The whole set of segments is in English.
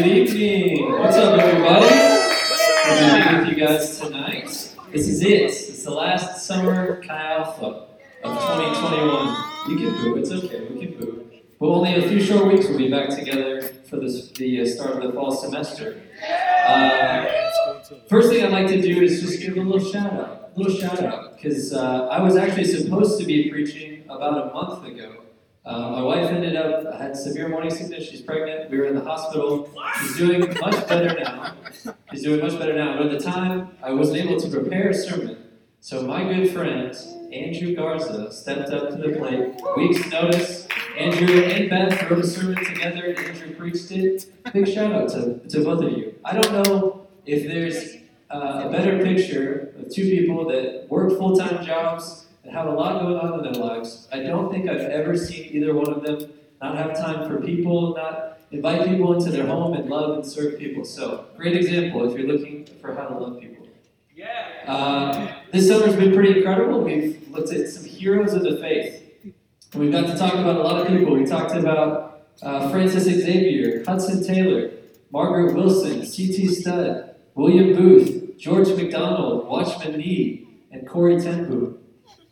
Good evening. What's up, everybody? Good to be with you guys tonight. This is it. It's the last summer Chi Alpha of 2021. You can boo. It's okay. We can boo. But only a few short weeks we'll be back together for this, the uh, start of the fall semester. Uh, first thing I'd like to do is just give a little shout out. A little shout out. Because uh, I was actually supposed to be preaching about a month ago. Uh, my wife ended up had severe morning sickness. She's pregnant. We were in the hospital. She's doing much better now. She's doing much better now. But at the time, I wasn't able to prepare a sermon. So my good friend Andrew Garza stepped up to the plate. Weeks notice. Andrew and Beth wrote a sermon together, and Andrew preached it. Big shout out to, to both of you. I don't know if there's uh, a better picture of two people that work full time jobs and have a lot going on in their lives. I don't think I've ever seen either one of them not have time for people, not invite people into their home and love and serve people. So, great example if you're looking for how to love people. Yeah. Uh, this summer's been pretty incredible. We've looked at some heroes of the faith. We've got to talk about a lot of people. We talked about uh, Francis Xavier, Hudson Taylor, Margaret Wilson, C.T. Studd, William Booth, George MacDonald, Watchman Nee, and Corrie ten Boom.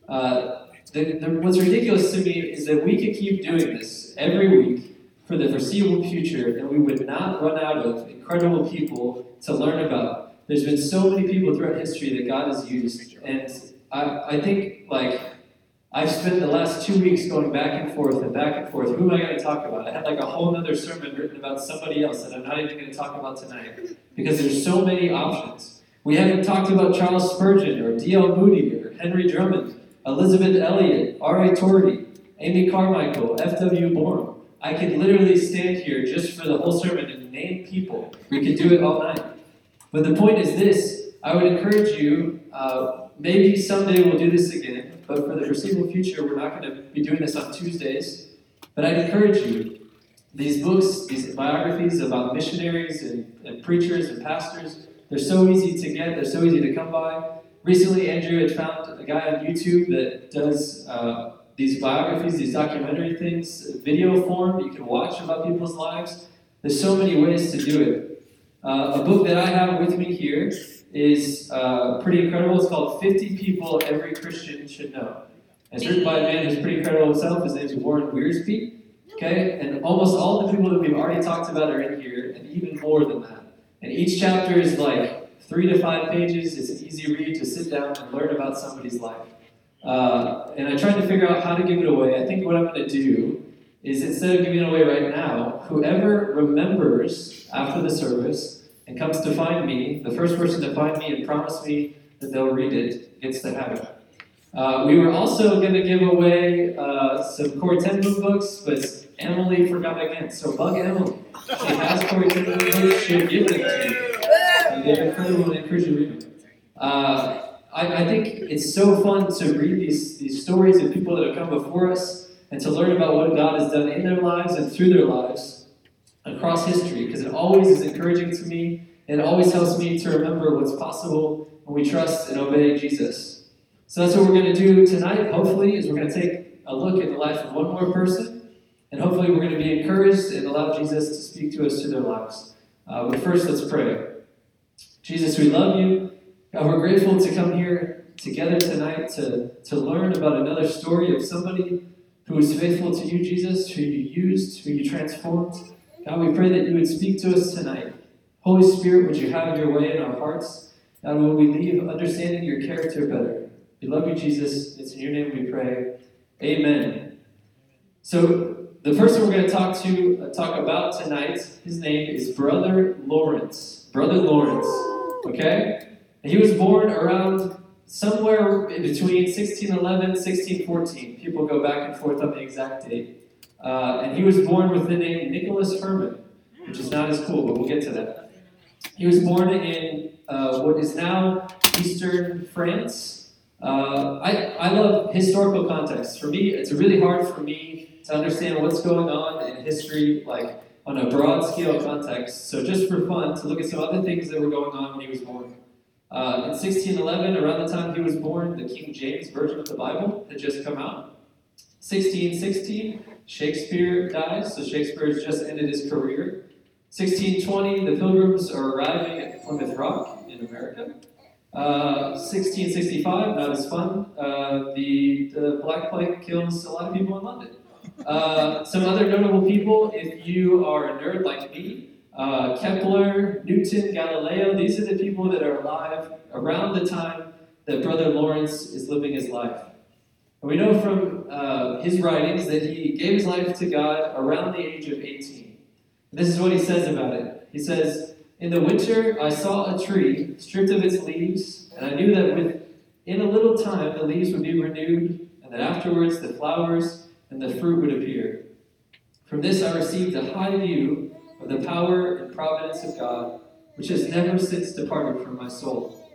Uh, the, the, what's ridiculous to me is that we could keep doing this every week for the foreseeable future, and we would not run out of incredible people to learn about. There's been so many people throughout history that God has used, and I, I think like I've spent the last two weeks going back and forth and back and forth. Who am I going to talk about? I had like a whole other sermon written about somebody else that I'm not even going to talk about tonight because there's so many options. We haven't talked about Charles Spurgeon or D.L. Moody or Henry Drummond. Elisabeth Elliot, R.A. Torrey, Amy Carmichael, F.W. Bourne. I could literally stand here just for the whole sermon and name people. We could do it all night. But the point is this I would encourage you, uh, maybe someday we'll do this again, but for the foreseeable future, we're not going to be doing this on Tuesdays. But I'd encourage you, these books, these biographies about missionaries and, and preachers and pastors, they're so easy to get, they're so easy to come by. Recently, Andrew had found a guy on YouTube that does uh, these biographies, these documentary things, video form. You can watch about people's lives. There's so many ways to do it. Uh, a book that I have with me here is uh, pretty incredible. It's called 50 People Every Christian Should Know. It's written by a man who's pretty incredible himself. His name's Warren Wiersbe. Okay? And almost all the people that we've already talked about are in here, and even more than that. And each chapter is like three to five pages. It's an easy read to sit down and learn about somebody's life. Uh, and I tried to figure out how to give it away. I think what I'm going to do is instead of giving it away right now, whoever remembers after the service and comes to find me, the first person to find me and promise me that they'll read it gets to have it. Uh, we were also going to give away uh, some Corrie ten Boom books, but Emily forgot again. So bug Emily. She has Corrie ten Boom books. She'll give it to you. Them. Uh, I, I, think it's so fun to read these, these stories of people that have come before us and to learn about what God has done in their lives and through their lives across history because it always is encouraging to me and it always helps me to remember what's possible when we trust and obey Jesus. So that's what we're going to do tonight, hopefully, is we're going to take a look at the life of one more person and hopefully we're going to be encouraged and allow Jesus to speak to us through their lives. Uh, but first, let's pray. Jesus, we love you. God, we're grateful to come here together tonight to, to learn about another story of somebody who was faithful to you, Jesus, who you used, who you transformed. God, we pray that you would speak to us tonight. Holy Spirit, would you have your way in our hearts? God, will we leave understanding your character better? We love you, Jesus. It's in your name we pray. Amen. So, the person we're going to talk to, uh, talk about tonight, his name is Brother Lawrence. Brother Lawrence. Okay? And he was born around somewhere between 1611 and 1614. People go back and forth on the exact date. Uh, and he was born with the name Nicholas Herman, which is not as cool, but we'll get to that. He was born in uh, what is now eastern France. Uh, I, I love historical context. For me, it's really hard for me to understand what's going on in history, like on a broad scale context. So, just for fun, to look at some other things that were going on when he was born. Uh, in 1611, around the time he was born, the King James Version of the Bible had just come out. 1616, Shakespeare dies, so Shakespeare has just ended his career. 1620, the Pilgrims are arriving at Plymouth Rock in America. Uh, 1665, not as fun. Uh, the, the Black Plague kills a lot of people in London. Uh, some other notable people, if you are a nerd like me, uh, Kepler, Newton, Galileo, these are the people that are alive around the time that Brother Lawrence is living his life. And we know from uh, his writings that he gave his life to God around the age of 18. This is what he says about it. He says, In the winter I saw a tree stripped of its leaves, and I knew that within a little time the leaves would be renewed, and that afterwards the flowers and the fruit would appear. From this I received a high view of the power and providence of God, which has never since departed from my soul.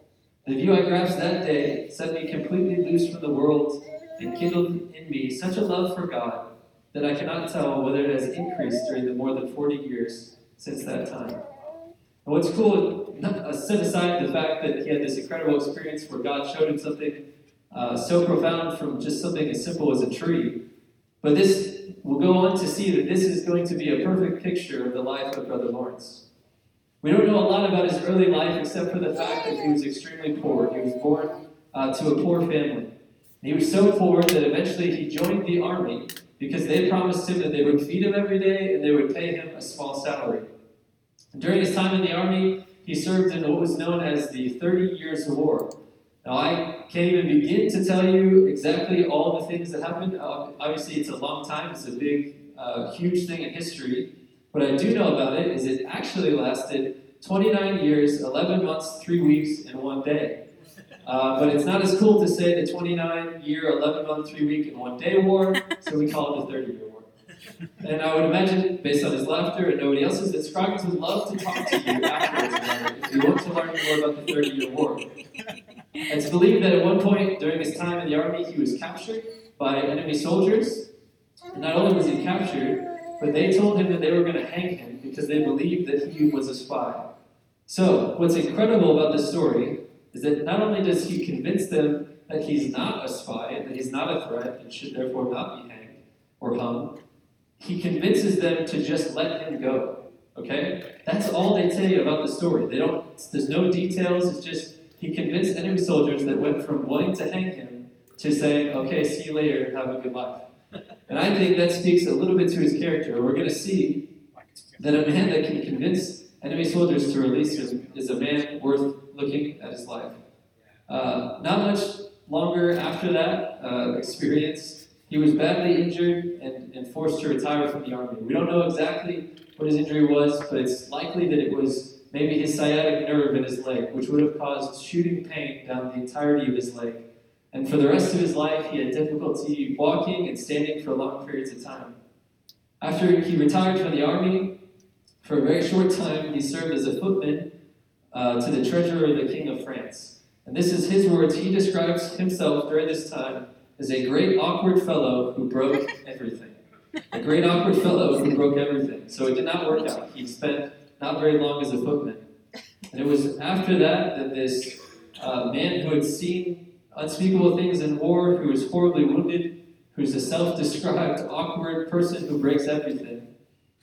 The view I grasped that day set me completely loose from the world and kindled in me such a love for God that I cannot tell whether it has increased during the more than 40 years since that time. And what's cool, uh, set aside the fact that he had this incredible experience where God showed him something uh, so profound from just something as simple as a tree, but this we'll go on to see that this is going to be a perfect picture of the life of Brother Lawrence. We don't know a lot about his early life except for the fact that he was extremely poor. He was born uh, to a poor family. He was so poor that eventually he joined the army because they promised him that they would feed him every day and they would pay him a small salary. During his time in the army, he served in what was known as the 30 Years' War. Now, I can't even begin to tell you exactly all the things that happened. Uh, obviously, it's a long time, it's a big, uh, huge thing in history. What I do know about it is it actually lasted 29 years, 11 months, 3 weeks, and 1 day. Uh, but it's not as cool to say the 29 year, 11 month, 3 week, and 1 day war, so we call it the 30 year war. And I would imagine, based on his laughter and nobody else's, that Scroggins would love to talk to you afterwards if you want to learn more about the 30 year war. It's believed that at one point during his time in the army, he was captured by enemy soldiers. And not only was he captured, but they told him that they were going to hang him because they believed that he was a spy. So, what's incredible about this story is that not only does he convince them that he's not a spy and that he's not a threat and should therefore not be hanged or hung, he convinces them to just let him go. Okay? That's all they tell you about the story. They don't there's no details, it's just he convinced enemy soldiers that went from wanting to hang him to saying, okay, see you later, have a good life. And I think that speaks a little bit to his character. We're going to see that a man that can convince enemy soldiers to release him is a man worth looking at his life. Uh, not much longer after that uh, experience, he was badly injured and, and forced to retire from the army. We don't know exactly what his injury was, but it's likely that it was maybe his sciatic nerve in his leg, which would have caused shooting pain down the entirety of his leg. And for the rest of his life, he had difficulty walking and standing for long periods of time. After he retired from the army, for a very short time, he served as a footman uh, to the treasurer of the King of France. And this is his words. He describes himself during this time as a great awkward fellow who broke everything. A great awkward fellow who broke everything. So it did not work out. He spent not very long as a footman. And it was after that that this uh, man who had seen unspeakable things in war, who was horribly wounded, who's a self described awkward person who breaks everything,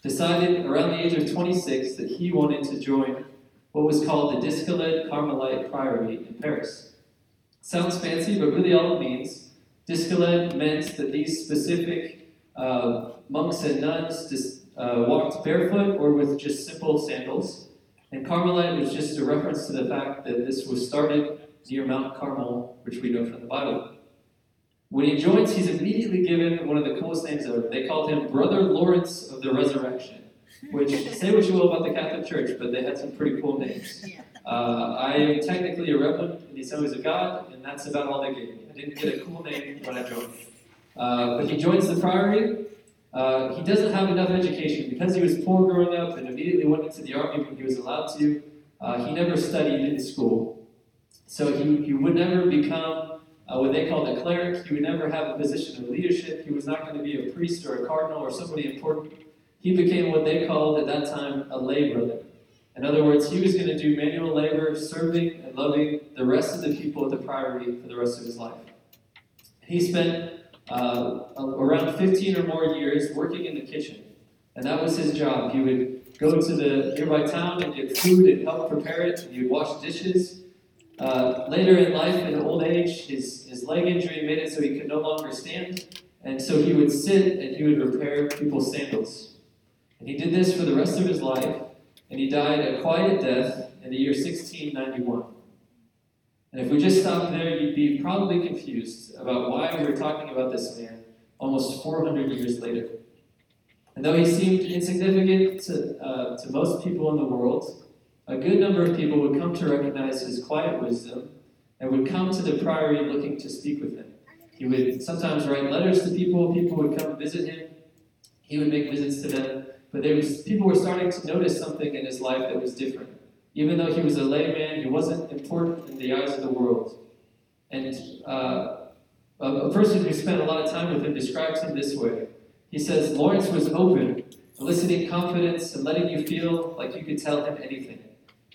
decided around the age of 26 that he wanted to join what was called the Discalced Carmelite Priory in Paris. Sounds fancy, but really all it means, Discalced meant that these specific uh, monks and nuns dis- uh, walked barefoot or with just simple sandals. And Carmelite was just a reference to the fact that this was started near Mount Carmel, which we know from the Bible. When he joins, he's immediately given one of the coolest names ever. They called him Brother Lawrence of the Resurrection, which, say what you will about the Catholic Church, but they had some pretty cool names. Uh, I am technically a reverend in the Assemblies of God, and that's about all they gave me. I didn't get a cool name when I joined. Uh, but he joins the priory, uh, he doesn't have enough education because he was poor growing up and immediately went into the army when he was allowed to. Uh, he never studied in school, so he, he would never become uh, what they called a cleric. He would never have a position of leadership. He was not going to be a priest or a cardinal or somebody important. He became what they called at that time a lay brother. In other words, he was going to do manual labor, serving and loving the rest of the people at the priory for the rest of his life. He spent uh, around 15 or more years working in the kitchen. And that was his job. He would go to the nearby town and get food and help prepare it, he would wash dishes. Uh, later in life, in old age, his, his leg injury made it so he could no longer stand, and so he would sit and he would repair people's sandals. And he did this for the rest of his life, and he died a quiet death in the year 1691. And if we just stop there, you'd be probably confused about why we're talking about this man almost 400 years later. And though he seemed insignificant to, uh, to most people in the world, a good number of people would come to recognize his quiet wisdom and would come to the priory looking to speak with him. He would sometimes write letters to people, people would come visit him, he would make visits to them, but there was, people were starting to notice something in his life that was different. Even though he was a layman, he wasn't important in the eyes of the world. And uh, a person who spent a lot of time with him describes him this way. He says, Lawrence was open, eliciting confidence and letting you feel like you could tell him anything.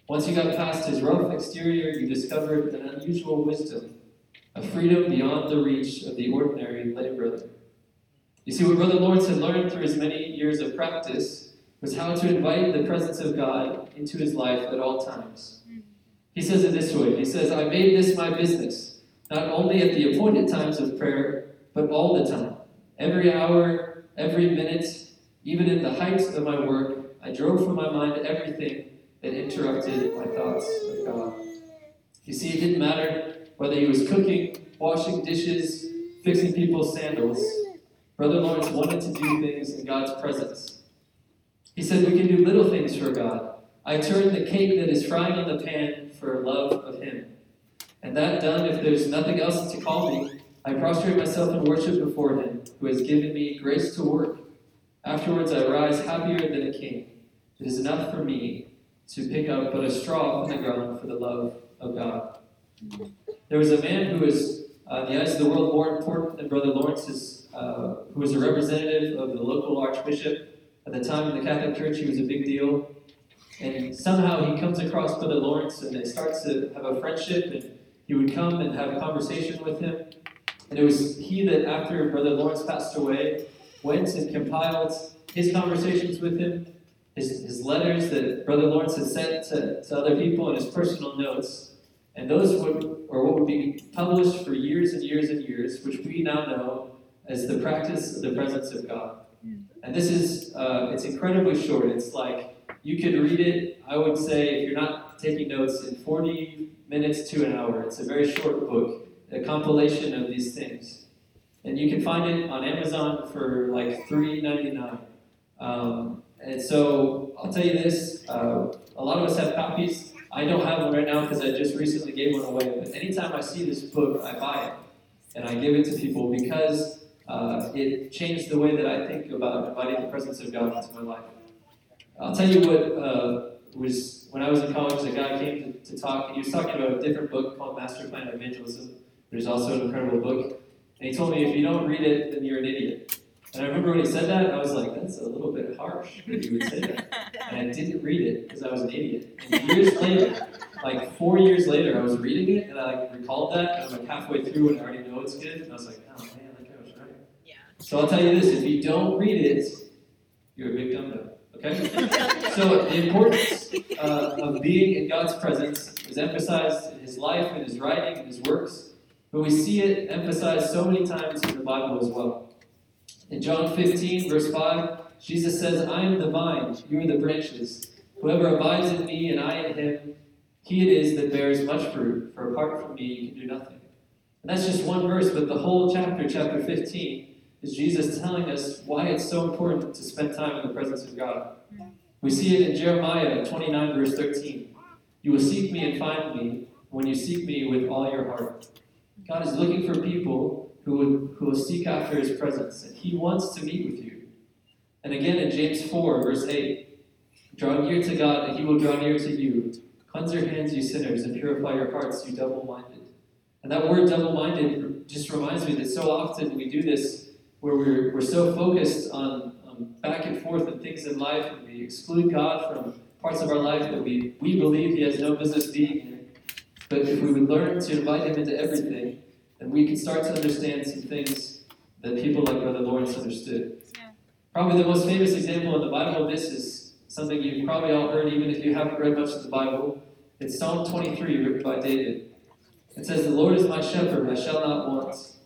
Once you got past his rough exterior, you discovered an unusual wisdom, a freedom beyond the reach of the ordinary lay brother. You see, what Brother Lawrence had learned through his many years of practice was how to invite the presence of God into his life at all times. Hmm. He says it this way He says, I made this my business, not only at the appointed times of prayer, but all the time. Every hour, every minute, even in the height of my work, I drove from my mind everything that interrupted my thoughts of God. You see, it didn't matter whether he was cooking, washing dishes, fixing people's sandals. Brother Lawrence wanted to do things in God's presence. He said, We can do little things for God. I turn the cake that is frying in the pan for love of Him. And that done, if there's nothing else to call me, I prostrate myself in worship before Him, who has given me grace to work. Afterwards, I rise happier than a king. It is enough for me to pick up but a straw from the ground for the love of God. There was a man who was, uh, in the eyes of the world, more important than Brother Lawrence, uh, who was a representative of the local archbishop. At the time in the Catholic Church, he was a big deal. And somehow he comes across Brother Lawrence and they start to have a friendship, and he would come and have a conversation with him. And it was he that, after Brother Lawrence passed away, went and compiled his conversations with him his, his letters that Brother Lawrence had sent to, to other people and his personal notes. And those would, or what would be published for years and years and years, which we now know as the practice of the presence of God. And this is, uh, it's incredibly short. It's like you could read it, I would say, if you're not taking notes, in 40 minutes to an hour. It's a very short book, a compilation of these things. And you can find it on Amazon for like $3.99. Um, and so I'll tell you this uh, a lot of us have copies. I don't have one right now because I just recently gave one away. But anytime I see this book, I buy it and I give it to people because uh, it changed the way that I think about inviting the presence of God into my life. I'll tell you what uh, was when I was in college. A guy came to, to talk, and he was talking about a different book called Master Plan of Evangelism, There's also an incredible book. And he told me, if you don't read it, then you're an idiot. And I remember when he said that, I was like, that's a little bit harsh that he would say that. And I didn't read it because I was an idiot. And years later, like four years later, I was reading it and I like recalled that. And I'm like halfway through and I already know it's good. And I was like, oh man, So I'll tell you this: if you don't read it, you're a big dumb Okay. so the importance uh, of being in God's presence is emphasized in His life, in His writing, in His works. But we see it emphasized so many times in the Bible as well. In John 15, verse 5, Jesus says, I am the vine, you are the branches. Whoever abides in me and I in him, he it is that bears much fruit, for apart from me you can do nothing. And that's just one verse, but the whole chapter, chapter 15, is Jesus telling us why it's so important to spend time in the presence of God. We see it in Jeremiah 29, verse 13. You will seek me and find me when you seek me with all your heart. God is looking for people who will, who will seek after his presence, and he wants to meet with you. And again in James 4, verse 8, draw near to God, and he will draw near to you. Cleanse your hands, you sinners, and purify your hearts, you double minded. And that word double minded just reminds me that so often we do this where we're, we're so focused on, on back and forth and things in life, and we exclude God from parts of our life that we, we believe He has no business being in. But if we would learn to invite Him into everything, and we can start to understand some things that people like Brother Lawrence understood. Yeah. Probably the most famous example in the Bible of this is something you've probably all heard, even if you haven't read much of the Bible. It's Psalm 23, written by David. It says, The Lord is my shepherd, I shall not want.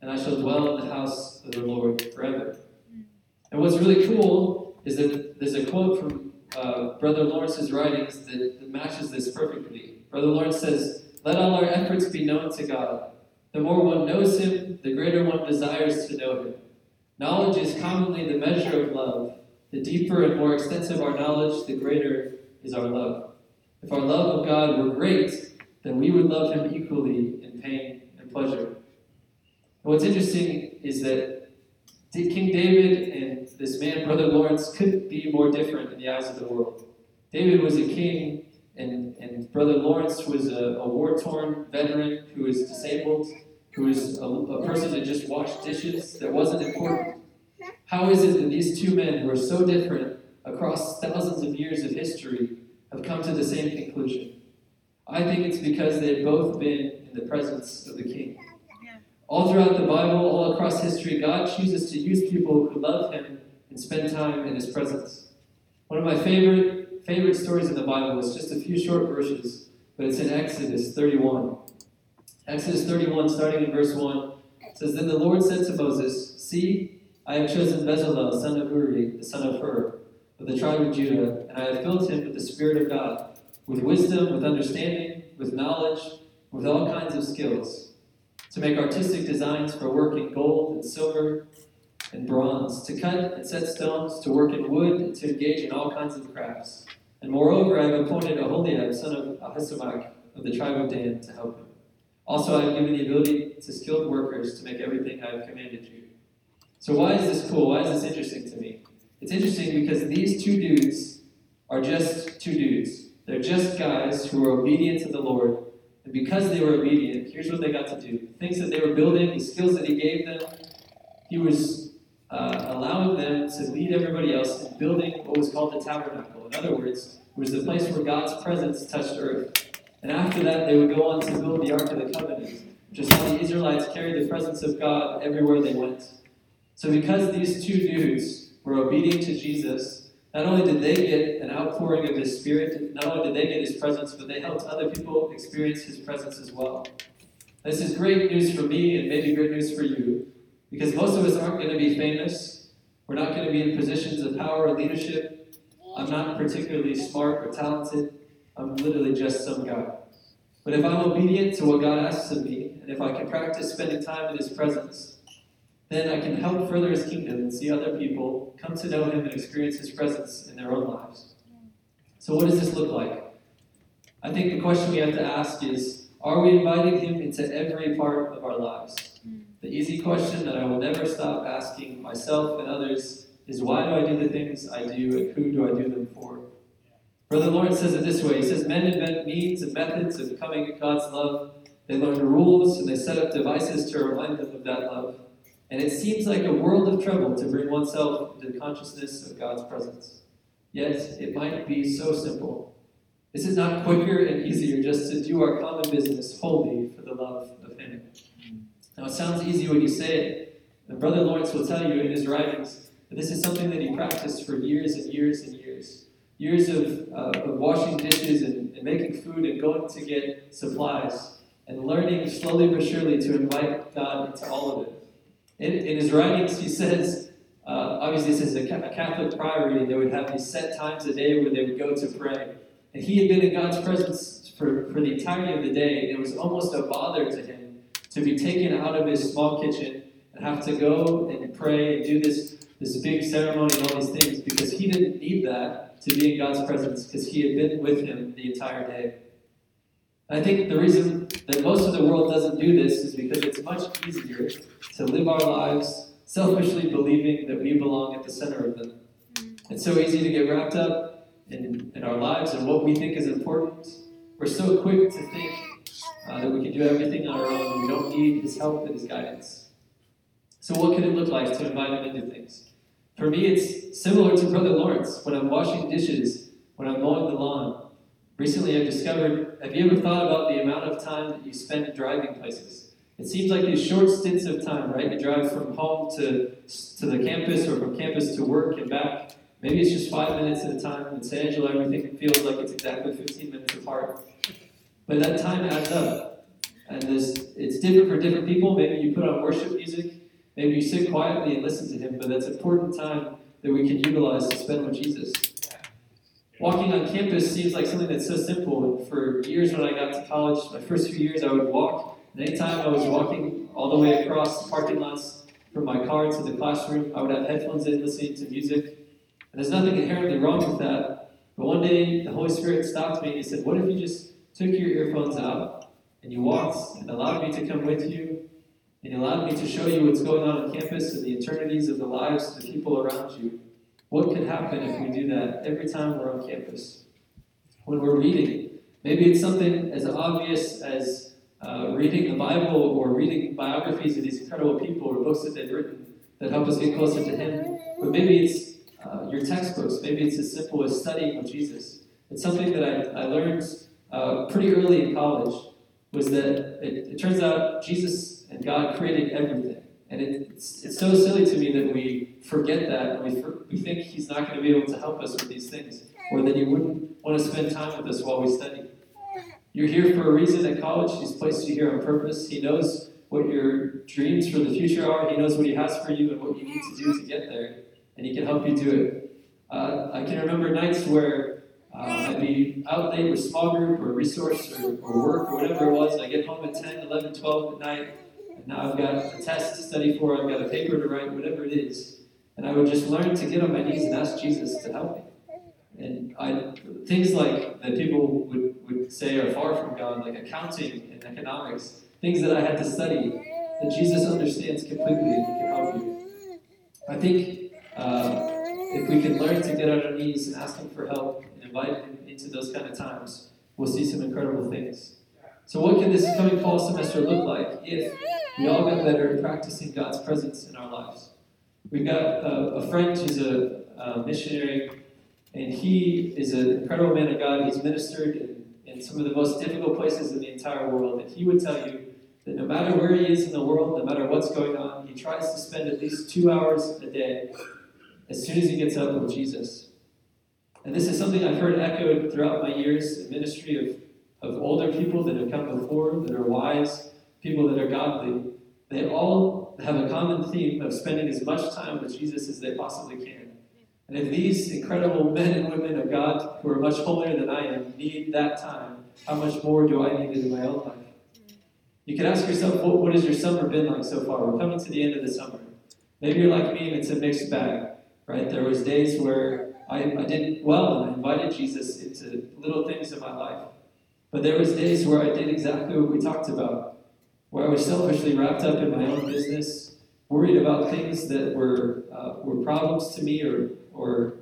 and I shall dwell in the house of the Lord forever. And what's really cool is that there's a quote from uh, Brother Lawrence's writings that, that matches this perfectly. Brother Lawrence says, Let all our efforts be known to God. The more one knows Him, the greater one desires to know Him. Knowledge is commonly the measure of love. The deeper and more extensive our knowledge, the greater is our love. If our love of God were great, then we would love Him equally in pain and pleasure. What's interesting is that King David and this man, Brother Lawrence, couldn't be more different in the eyes of the world. David was a king, and, and Brother Lawrence was a, a war torn veteran who was disabled, who was a, a person that just washed dishes that wasn't important. How is it that these two men who are so different across thousands of years of history have come to the same conclusion? I think it's because they've both been in the presence of the King. All throughout the Bible, all across history, God chooses to use people who love Him and spend time in His presence. One of my favorite favorite stories in the Bible is just a few short verses, but it's in Exodus 31. Exodus 31, starting in verse 1, says, Then the Lord said to Moses, See, I have chosen Bezalel, son of Uri, the son of Hur, of the tribe of Judah, and I have filled him with the Spirit of God, with wisdom, with understanding, with knowledge, with all kinds of skills, to make artistic designs for work in gold and silver and bronze, to cut and set stones, to work in wood, and to engage in all kinds of crafts. And moreover, I have appointed Aholiab, son of Ahisamach, of the tribe of Dan, to help him. Also, I have given the ability to skilled workers to make everything I have commanded you. So, why is this cool? Why is this interesting to me? It's interesting because these two dudes are just two dudes. They're just guys who are obedient to the Lord. And because they were obedient, here's what they got to do. Things that they were building, the skills that He gave them, He was uh, allowing them to lead everybody else in building what was called the tabernacle. In other words, it was the place where God's presence touched earth. And after that, they would go on to build the Ark of the Covenant, which is how the Israelites carried the presence of God everywhere they went. So, because these two dudes were obedient to Jesus, not only did they get an outpouring of His Spirit, not only did they get His presence, but they helped other people experience His presence as well. This is great news for me and maybe great news for you, because most of us aren't going to be famous. We're not going to be in positions of power or leadership. I'm not particularly smart or talented. I'm literally just some guy. But if I'm obedient to what God asks of me, and if I can practice spending time in His presence, then I can help further His kingdom and see other people come to know Him and experience His presence in their own lives. So, what does this look like? I think the question we have to ask is Are we inviting Him into every part of our lives? The easy question that I will never stop asking myself and others is why do I do the things I do and who do I do them for? Brother Lawrence says it this way He says, Men invent means and methods of becoming God's love. They learn rules and they set up devices to remind them of that love. And it seems like a world of trouble to bring oneself into consciousness of God's presence. Yet, it might be so simple. This is not quicker and easier just to do our common business wholly for the love of Him. Now, it sounds easy when you say it. And Brother Lawrence will tell you in his writings that this is something that he practiced for years and years and years. Years of, uh, of washing dishes and, and making food and going to get supplies and learning slowly but surely to invite God into all of it. In, in his writings, he says, uh, obviously, this is a, a Catholic priory, they would have these set times a day where they would go to pray. And he had been in God's presence for, for the entirety of the day, and it was almost a bother to him to be taken out of his small kitchen and have to go and pray and do this, this big ceremony and all these things because he didn't need that to be in God's presence because he had been with him the entire day. I think the reason that most of the world doesn't do this is because it's much easier to live our lives selfishly believing that we belong at the center of them. It's so easy to get wrapped up in, in our lives and what we think is important. We're so quick to think uh, that we can do everything on our own. We don't need His help and His guidance. So, what can it look like to invite Him into things? For me, it's similar to Brother Lawrence. When I'm washing dishes, when I'm mowing the lawn, recently I've discovered have you ever thought about the amount of time that you spend driving places? It seems like these short stints of time, right? You drive from home to, to the campus or from campus to work and back. Maybe it's just five minutes at a time. In San Angelo, everything feels like it's exactly 15 minutes apart. But that time adds up. And this, it's different for different people. Maybe you put on worship music. Maybe you sit quietly and listen to Him. But that's important time that we can utilize to spend with Jesus. Walking on campus seems like something that's so simple. And for years when I got to college, my first few years, I would walk. And anytime I was walking all the way across parking lots from my car to the classroom, I would have headphones in listening to music. And there's nothing inherently wrong with that. But one day, the Holy Spirit stopped me and He said, What if you just took your earphones out and you walked and allowed me to come with you and you allowed me to show you what's going on on campus and the eternities of the lives of the people around you? What could happen if we do that every time we're on campus? When we're reading, maybe it's something as obvious as uh, reading the Bible or reading biographies of these incredible people or books that they've written that help us get closer to Him. But maybe it's uh, your textbooks. Maybe it's as simple as studying with Jesus. It's something that I, I learned uh, pretty early in college was that it, it, turns out Jesus and God created everything. And it, it's, it's so silly to me that we forget that we, we think He's not going to be able to help us with these things, or that He wouldn't want to spend time with us while we study. You're here for a reason at college. He's placed you here on purpose. He knows what your dreams for the future are. He knows what He has for you and what you need to do to get there and He can help you do it. Uh, I can remember nights where uh, I'd be out late with small group or resource or, or work or whatever it was, and I get home at 10, 11, 12 at night, now I've got a test to study for, I've got a paper to write, whatever it is. And I would just learn to get on my knees and ask Jesus to help me. And I, things like that people would, would say are far from God, like accounting and economics, things that I had to study, that Jesus understands completely and can help you. I think uh, if we can learn to get on our knees and ask Him for help and invite Him into those kind of times, we'll see some incredible things. So, what can this coming fall semester look like if we all get better at practicing God's presence in our lives? We've got a, a friend who's a, a, missionary, and he is an incredible man of God. He's ministered in, in some of the most difficult places in the entire world, and he would tell you that no matter where he is in the world, no matter what's going on, he tries to spend at least two hours a day as soon as he gets up with Jesus. And this is something I've heard echoed throughout my years in ministry of, of older people that have come before, that are wise, people that are godly. They all have a common theme of spending as much time with Jesus as they possibly can. And if these incredible men and women of God, who are much holier than I am, need that time, how much more do I need it in my own life? You can ask yourself, what, what has your summer been like so far? We're coming to the end of the summer. Maybe you're like me and it's a mixed bag right? There was days where I, I did well and I invited Jesus into little things in my life. But there was days where I did exactly what we talked about, where I was selfishly wrapped up in my own business, worried about things that were uh, were problems to me or or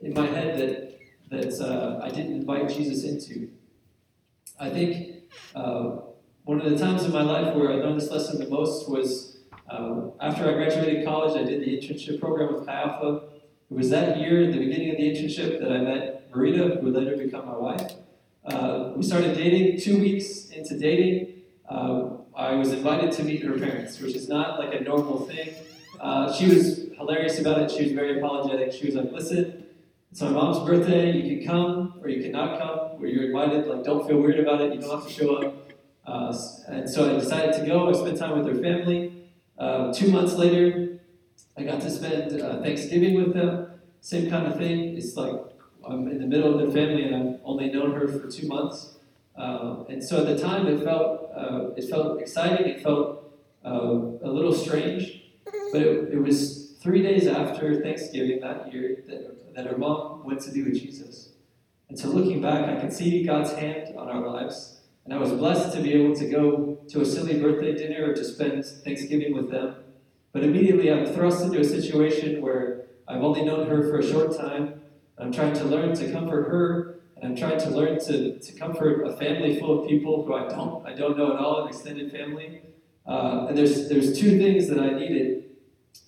in my head that that uh, I didn't invite Jesus into. I think uh, one of the times in my life where I learned this lesson the most was um, after I graduated college, I did the internship program with Chi Alpha. It was that year, the beginning of the internship, that I met Marita, who would later become my wife. Uh, we started dating. Two weeks into dating, uh, I was invited to meet her parents, which is not like a normal thing. Uh, she was hilarious about it. She was very apologetic. She was like, "Listen, it's my mom's birthday. You can come or you cannot come. Or you're invited. Like, don't feel weird about it. You don't have to show up." Uh, and so I decided to go. I spent time with her family. Uh, two months later, I got to spend uh, Thanksgiving with them. Same kind of thing. It's like I'm in the middle of their family, and I've only known her for two months. Uh, and so at the time, it felt uh, it felt exciting. It felt uh, a little strange, but it, it, was three days after Thanksgiving that year that, that her mom went to be with Jesus. And so looking back, I can see God's hand on our lives. And I was blessed to be able to go to a silly birthday dinner or to spend Thanksgiving with them. But immediately I'm thrust into a situation where I've only known her for a short time. I'm trying to learn to comfort her, and I'm trying to learn to, to comfort a family full of people who I don't I don't know at all, an extended family. Uh, and there's there's two things that I needed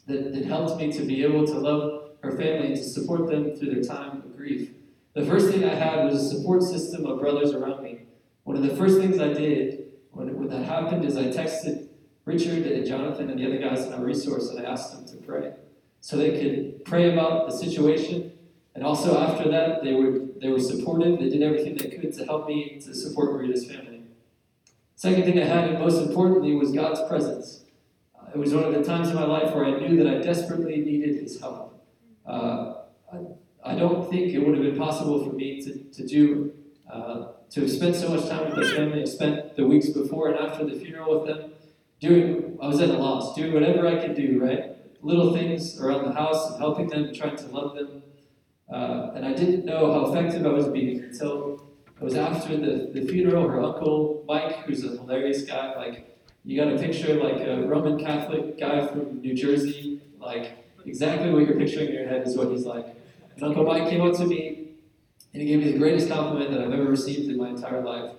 that, that helped me to be able to love her family and to support them through their time of grief. The first thing I had was a support system of brothers around me. One of the first things I did when, when that happened is I texted Richard and Jonathan and the other guys in our resource and I asked them to pray so they could pray about the situation. And also after that, they were they were supportive. They did everything they could to help me to support Marita's family. Second thing I had, and most importantly, was God's presence. Uh, it was one of the times in my life where I knew that I desperately needed His help. Uh, I, I, don't think it would have been possible for me to, to do uh, to have spent so much time with their family. I spent the weeks before and after the funeral with them, doing. I was at a loss, doing whatever I could do, right? little things around the house and helping them trying to love them. Uh, and I didn't know how effective I was being until it was after the, the funeral. Her uncle, Mike, who's a hilarious guy, like, you got a picture of like a Roman Catholic guy from New Jersey, like, exactly what you're picturing in your head is what he's like. And Uncle Mike came up to me and he gave me the greatest compliment that I've ever received in my entire life.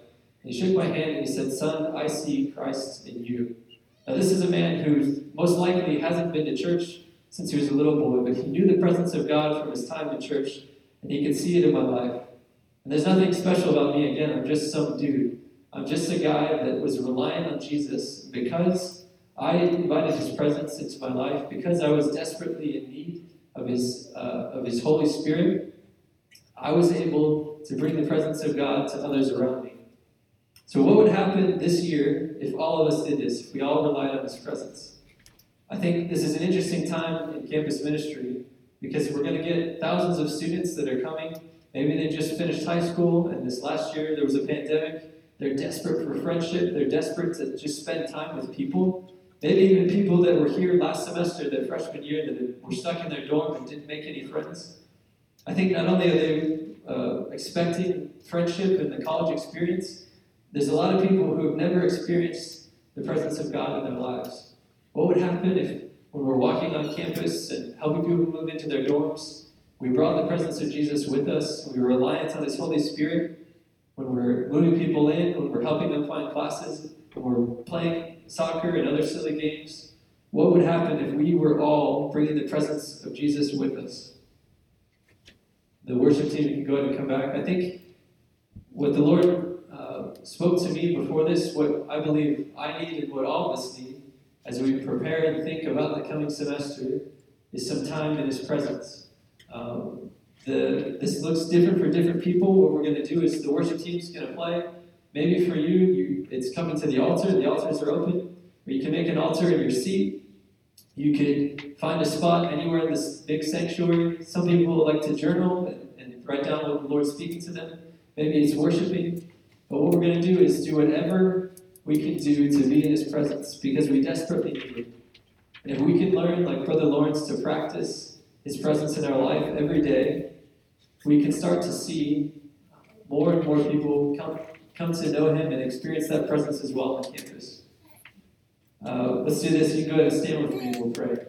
And he shook my hand and he said, Son, I see Christ in you. Now, this is a man who most likely hasn't been to church since he was a little boy, but he knew the presence of God from his time in church, and he could see it in my life. And there's nothing special about me. Again, I'm just some dude. I'm just a guy that was relying on Jesus because I invited his presence into my life, because I was desperately in need of his, uh, of his Holy Spirit. I was able to bring the presence of God to others around me. So, what would happen this year if all of us did this, if we all relied on His presence? I think this is an interesting time in campus ministry because we're going to get thousands of students that are coming. Maybe they just finished high school, and this last year there was a pandemic. They're desperate for friendship, they're desperate to just spend time with people. Maybe even people that were here last semester, their freshman year, that were stuck in their dorm and didn't make any friends. I think not only are they uh, expecting friendship and the college experience, there's a lot of people who have never experienced the presence of God in their lives. What would happen if, when we're walking on campus and helping people move into their dorms, we brought the presence of Jesus with us, we were reliant on His Holy Spirit, when we're moving people in, when we're helping them find classes, when we're playing soccer and other silly games? What would happen if we were all bringing the presence of Jesus with us? The worship team can go ahead and come back. I think what the Lord uh, spoke to me before this what I believe I need and what all of us need as we prepare and think about the coming semester is some time in His presence. Um, the, this looks different for different people. What we're going to do is the worship team's going to play. Maybe for you, you, it's coming to the altar. The altars are open. Or you can make an altar in your seat. You could find a spot anywhere in this big sanctuary. Some people like to journal and, and write down what the Lord's speaking to them. Maybe it's worshiping. But what we're going to do is do whatever we can do to be in His presence because we desperately need it. And if we can learn, like Brother Lawrence, to practice His presence in our life every day, we can start to see more and more people come, come to know Him and experience that presence as well on campus. Uh, let's do this. You go ahead and stand with me and we'll pray.